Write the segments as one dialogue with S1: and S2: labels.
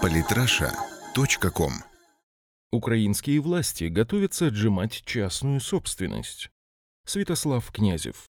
S1: Политраша.ком
S2: Украинские власти готовятся отжимать частную собственность. Святослав Князев.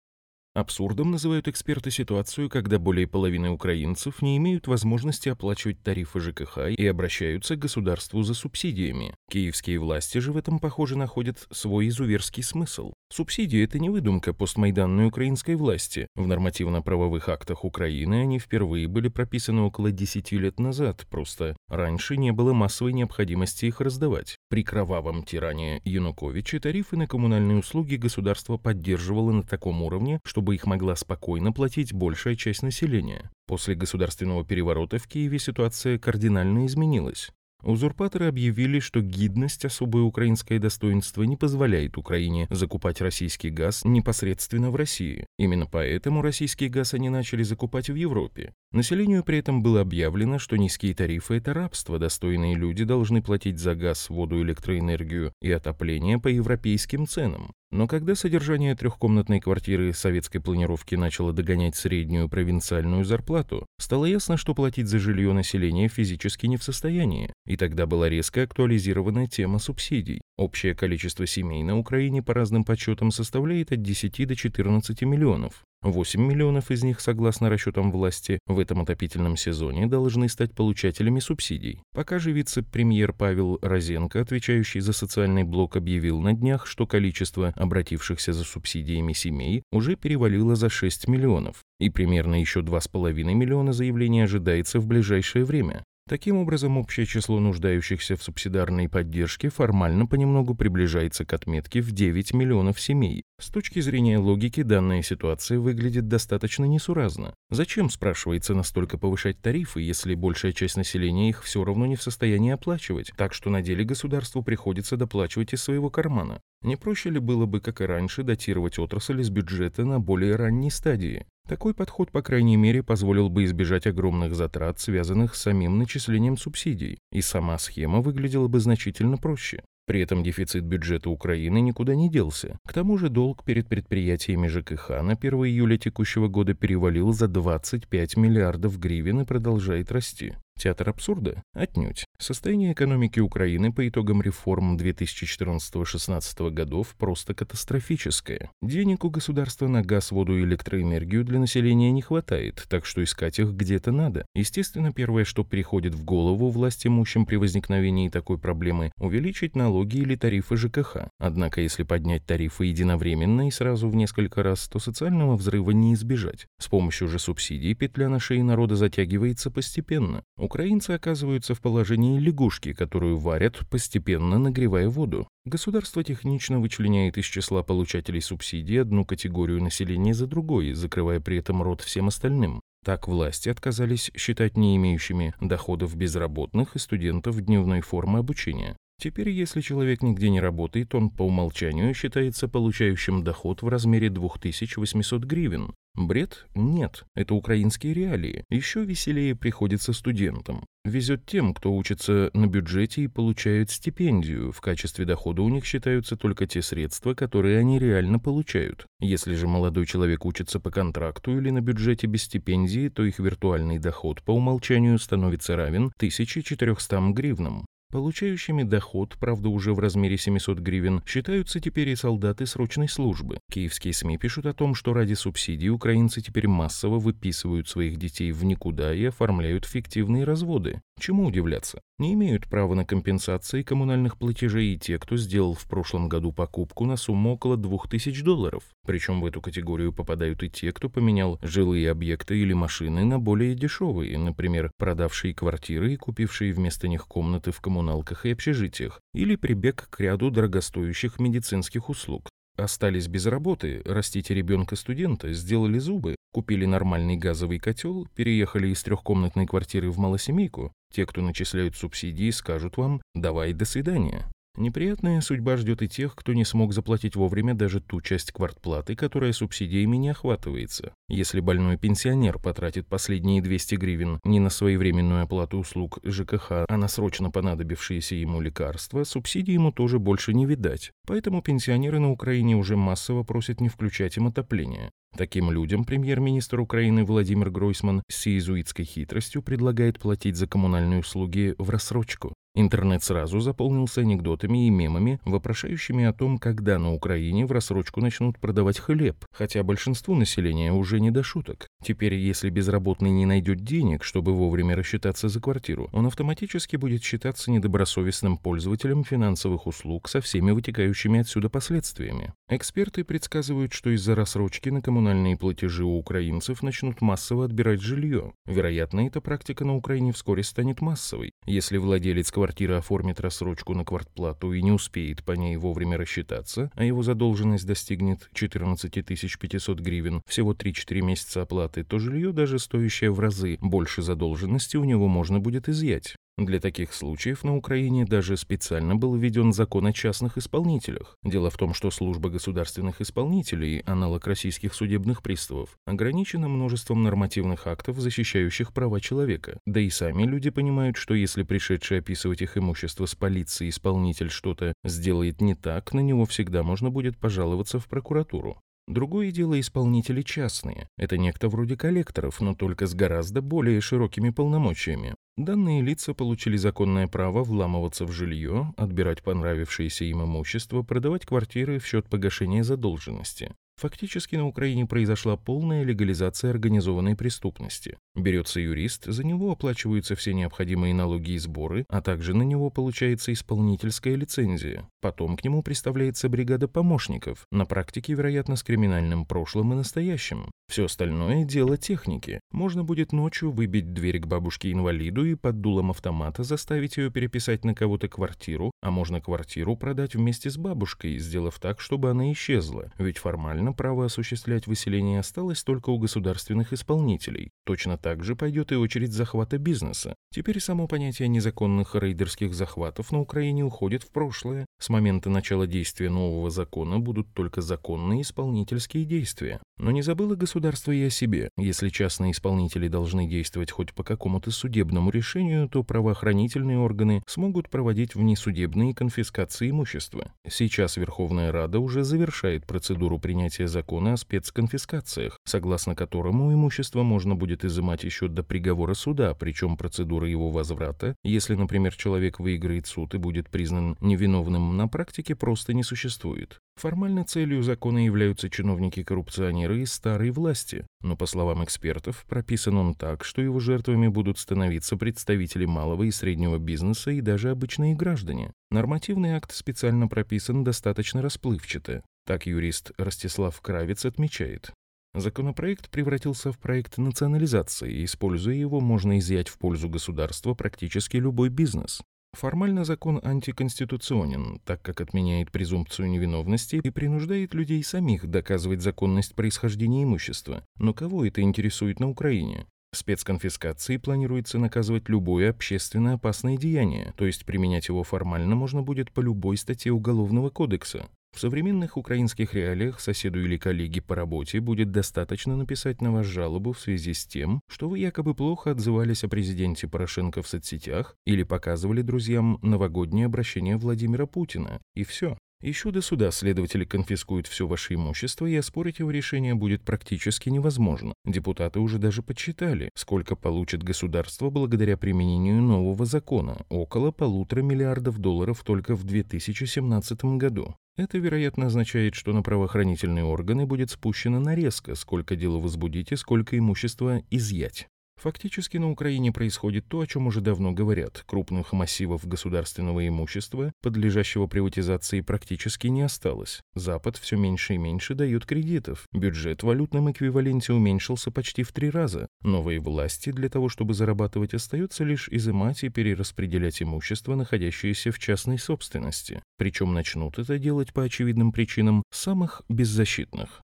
S2: Абсурдом называют эксперты ситуацию, когда более половины украинцев не имеют возможности оплачивать тарифы ЖКХ и обращаются к государству за субсидиями. Киевские власти же в этом, похоже, находят свой изуверский смысл. Субсидии – это не выдумка постмайданной украинской власти. В нормативно-правовых актах Украины они впервые были прописаны около 10 лет назад, просто раньше не было массовой необходимости их раздавать. При кровавом тиране Януковича тарифы на коммунальные услуги государство поддерживало на таком уровне, чтобы их могла спокойно платить большая часть населения. После государственного переворота в Киеве ситуация кардинально изменилась. Узурпаторы объявили, что гидность, особое украинское достоинство, не позволяет Украине закупать российский газ непосредственно в России. Именно поэтому российский газ они начали закупать в Европе. Населению при этом было объявлено, что низкие тарифы – это рабство, достойные люди должны платить за газ, воду, электроэнергию и отопление по европейским ценам. Но когда содержание трехкомнатной квартиры советской планировки начало догонять среднюю провинциальную зарплату, стало ясно, что платить за жилье население физически не в состоянии, и тогда была резко актуализирована тема субсидий. Общее количество семей на Украине по разным подсчетам составляет от 10 до 14 миллионов. 8 миллионов из них, согласно расчетам власти, в этом отопительном сезоне должны стать получателями субсидий. Пока же вице-премьер Павел Розенко, отвечающий за социальный блок, объявил на днях, что количество обратившихся за субсидиями семей уже перевалило за 6 миллионов, и примерно еще 2,5 миллиона заявлений ожидается в ближайшее время. Таким образом, общее число нуждающихся в субсидарной поддержке формально понемногу приближается к отметке в 9 миллионов семей. С точки зрения логики, данная ситуация выглядит достаточно несуразно. Зачем, спрашивается, настолько повышать тарифы, если большая часть населения их все равно не в состоянии оплачивать, так что на деле государству приходится доплачивать из своего кармана? Не проще ли было бы, как и раньше, датировать отрасль из бюджета на более ранней стадии? Такой подход, по крайней мере, позволил бы избежать огромных затрат, связанных с самим начислением субсидий, и сама схема выглядела бы значительно проще. При этом дефицит бюджета Украины никуда не делся. К тому же долг перед предприятиями ЖКХ на 1 июля текущего года перевалил за 25 миллиардов гривен и продолжает расти. Театр абсурда? Отнюдь. Состояние экономики Украины по итогам реформ 2014-16 годов просто катастрофическое. Денег у государства на газ, воду и электроэнергию для населения не хватает, так что искать их где-то надо. Естественно, первое, что приходит в голову власть имущим при возникновении такой проблемы – увеличить налоги или тарифы ЖКХ. Однако, если поднять тарифы единовременно и сразу в несколько раз, то социального взрыва не избежать. С помощью же субсидий петля на шее народа затягивается постепенно. Украинцы оказываются в положении лягушки, которую варят, постепенно нагревая воду. Государство технично вычленяет из числа получателей субсидий одну категорию населения за другой, закрывая при этом рот всем остальным. Так власти отказались считать не имеющими доходов безработных и студентов дневной формы обучения. Теперь, если человек нигде не работает, он по умолчанию считается получающим доход в размере 2800 гривен. Бред? Нет, это украинские реалии. Еще веселее приходится студентам. Везет тем, кто учится на бюджете и получает стипендию. В качестве дохода у них считаются только те средства, которые они реально получают. Если же молодой человек учится по контракту или на бюджете без стипендии, то их виртуальный доход по умолчанию становится равен 1400 гривнам. Получающими доход, правда уже в размере 700 гривен, считаются теперь и солдаты срочной службы. Киевские СМИ пишут о том, что ради субсидий украинцы теперь массово выписывают своих детей в никуда и оформляют фиктивные разводы. Чему удивляться? Не имеют права на компенсации коммунальных платежей и те, кто сделал в прошлом году покупку на сумму около 2000 долларов. Причем в эту категорию попадают и те, кто поменял жилые объекты или машины на более дешевые, например, продавшие квартиры и купившие вместо них комнаты в коммуналках и общежитиях, или прибег к ряду дорогостоящих медицинских услуг. Остались без работы, растите ребенка-студента, сделали зубы, купили нормальный газовый котел, переехали из трехкомнатной квартиры в малосемейку. Те, кто начисляют субсидии, скажут вам «давай, до свидания». Неприятная судьба ждет и тех, кто не смог заплатить вовремя даже ту часть квартплаты, которая субсидиями не охватывается. Если больной пенсионер потратит последние 200 гривен не на своевременную оплату услуг ЖКХ, а на срочно понадобившиеся ему лекарства, субсидии ему тоже больше не видать. Поэтому пенсионеры на Украине уже массово просят не включать им отопление. Таким людям премьер-министр Украины Владимир Гройсман с иезуитской хитростью предлагает платить за коммунальные услуги в рассрочку. Интернет сразу заполнился анекдотами и мемами, вопрошающими о том, когда на Украине в рассрочку начнут продавать хлеб, хотя большинству населения уже не до шуток. Теперь, если безработный не найдет денег, чтобы вовремя рассчитаться за квартиру, он автоматически будет считаться недобросовестным пользователем финансовых услуг со всеми вытекающими отсюда последствиями. Эксперты предсказывают, что из-за рассрочки на коммунальные платежи у украинцев начнут массово отбирать жилье. Вероятно, эта практика на Украине вскоре станет массовой. Если владелец квартиры квартира оформит рассрочку на квартплату и не успеет по ней вовремя рассчитаться, а его задолженность достигнет 14 500 гривен, всего 3-4 месяца оплаты, то жилье, даже стоящее в разы больше задолженности, у него можно будет изъять. Для таких случаев на Украине даже специально был введен закон о частных исполнителях. Дело в том, что служба государственных исполнителей, аналог российских судебных приставов, ограничена множеством нормативных актов, защищающих права человека. Да и сами люди понимают, что если пришедший описывать их имущество с полицией исполнитель что-то сделает не так, на него всегда можно будет пожаловаться в прокуратуру. Другое дело исполнители частные. Это некто вроде коллекторов, но только с гораздо более широкими полномочиями. Данные лица получили законное право вламываться в жилье, отбирать понравившееся им имущество, продавать квартиры в счет погашения задолженности. Фактически на Украине произошла полная легализация организованной преступности. Берется юрист, за него оплачиваются все необходимые налоги и сборы, а также на него получается исполнительская лицензия. Потом к нему представляется бригада помощников, на практике, вероятно, с криминальным прошлым и настоящим. Все остальное – дело техники. Можно будет ночью выбить дверь к бабушке-инвалиду и под дулом автомата заставить ее переписать на кого-то квартиру, а можно квартиру продать вместе с бабушкой, сделав так, чтобы она исчезла, ведь формально право осуществлять выселение осталось только у государственных исполнителей. Точно так же пойдет и очередь захвата бизнеса. Теперь само понятие незаконных рейдерских захватов на Украине уходит в прошлое. С момента начала действия нового закона будут только законные исполнительские действия. Но не забыло государство и о себе. Если частные исполнители должны действовать хоть по какому-то судебному решению, то правоохранительные органы смогут проводить внесудебные конфискации имущества. Сейчас Верховная Рада уже завершает процедуру принятия закона о спецконфискациях, согласно которому имущество можно будет изымать еще до приговора суда, причем процедура его возврата, если, например, человек выиграет суд и будет признан невиновным, на практике просто не существует. Формально целью закона являются чиновники-коррупционеры из старой власти, но, по словам экспертов, прописан он так, что его жертвами будут становиться представители малого и среднего бизнеса и даже обычные граждане. Нормативный акт специально прописан достаточно расплывчато. Так юрист Ростислав Кравец отмечает. Законопроект превратился в проект национализации, и, используя его, можно изъять в пользу государства практически любой бизнес. Формально закон антиконституционен, так как отменяет презумпцию невиновности и принуждает людей самих доказывать законность происхождения имущества. Но кого это интересует на Украине? Спецконфискацией планируется наказывать любое общественно опасное деяние, то есть применять его формально можно будет по любой статье Уголовного кодекса. В современных украинских реалиях соседу или коллеге по работе будет достаточно написать на вас жалобу в связи с тем, что вы якобы плохо отзывались о президенте Порошенко в соцсетях или показывали друзьям новогоднее обращение Владимира Путина. И все. Еще до суда следователи конфискуют все ваше имущество, и оспорить его решение будет практически невозможно. Депутаты уже даже подсчитали, сколько получит государство благодаря применению нового закона – около полутора миллиардов долларов только в 2017 году. Это, вероятно, означает, что на правоохранительные органы будет спущена нарезка, сколько дела возбудить и сколько имущества изъять. Фактически на Украине происходит то, о чем уже давно говорят. Крупных массивов государственного имущества, подлежащего приватизации, практически не осталось. Запад все меньше и меньше дает кредитов. Бюджет в валютном эквиваленте уменьшился почти в три раза. Новые власти для того, чтобы зарабатывать, остается лишь изымать и перераспределять имущество, находящееся в частной собственности. Причем начнут это делать по очевидным причинам самых беззащитных.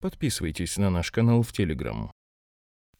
S2: Подписывайтесь на наш канал в Телеграм.